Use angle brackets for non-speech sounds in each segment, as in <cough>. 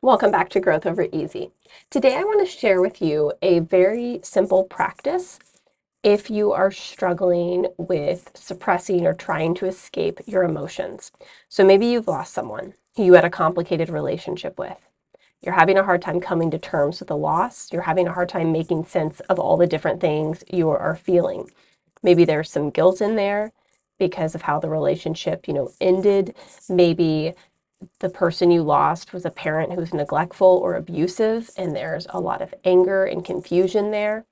Welcome back to Growth Over Easy. Today I want to share with you a very simple practice if you are struggling with suppressing or trying to escape your emotions. So maybe you've lost someone who you had a complicated relationship with. You're having a hard time coming to terms with the loss. You're having a hard time making sense of all the different things you are feeling. Maybe there's some guilt in there because of how the relationship, you know, ended. Maybe the person you lost was a parent who's neglectful or abusive, and there's a lot of anger and confusion there.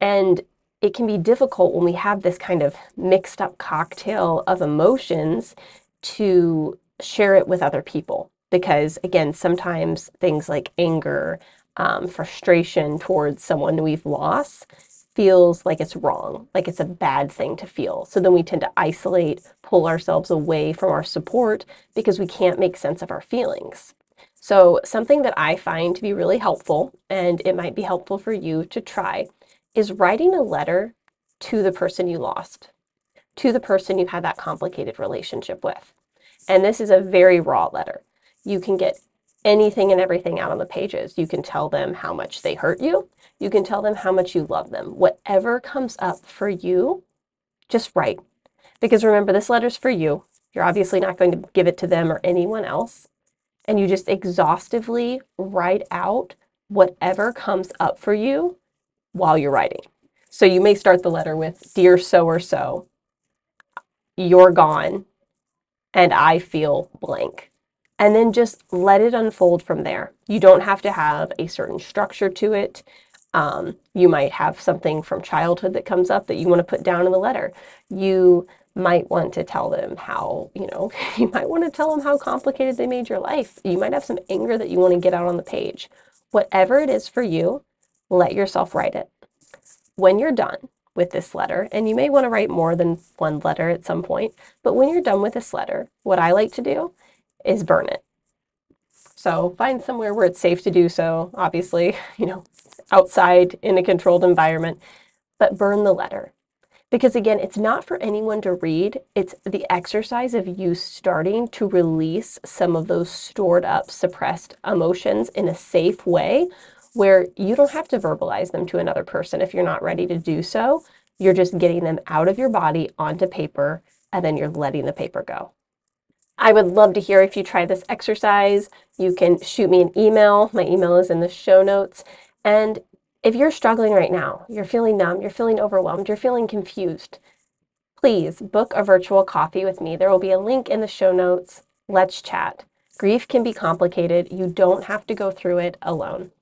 And it can be difficult when we have this kind of mixed up cocktail of emotions to share it with other people. Because again, sometimes things like anger, um, frustration towards someone we've lost feels like it's wrong, like it's a bad thing to feel. So then we tend to isolate, pull ourselves away from our support because we can't make sense of our feelings. So, something that I find to be really helpful, and it might be helpful for you to try, is writing a letter to the person you lost, to the person you had that complicated relationship with. And this is a very raw letter. You can get anything and everything out on the pages. You can tell them how much they hurt you. You can tell them how much you love them. Whatever comes up for you, just write. Because remember, this letter's for you. You're obviously not going to give it to them or anyone else. And you just exhaustively write out whatever comes up for you while you're writing. So you may start the letter with Dear so or so, you're gone, and I feel blank and then just let it unfold from there. You don't have to have a certain structure to it. Um, you might have something from childhood that comes up that you want to put down in the letter. You might want to tell them how, you know, <laughs> you might want to tell them how complicated they made your life. You might have some anger that you want to get out on the page. Whatever it is for you, let yourself write it. When you're done with this letter, and you may want to write more than one letter at some point, but when you're done with this letter, what I like to do is burn it. So find somewhere where it's safe to do so, obviously, <laughs> you know, outside in a controlled environment, but burn the letter. Because again, it's not for anyone to read. It's the exercise of you starting to release some of those stored up, suppressed emotions in a safe way where you don't have to verbalize them to another person if you're not ready to do so. You're just getting them out of your body onto paper and then you're letting the paper go. I would love to hear if you try this exercise. You can shoot me an email. My email is in the show notes. And if you're struggling right now, you're feeling numb, you're feeling overwhelmed, you're feeling confused, please book a virtual coffee with me. There will be a link in the show notes. Let's chat. Grief can be complicated. You don't have to go through it alone.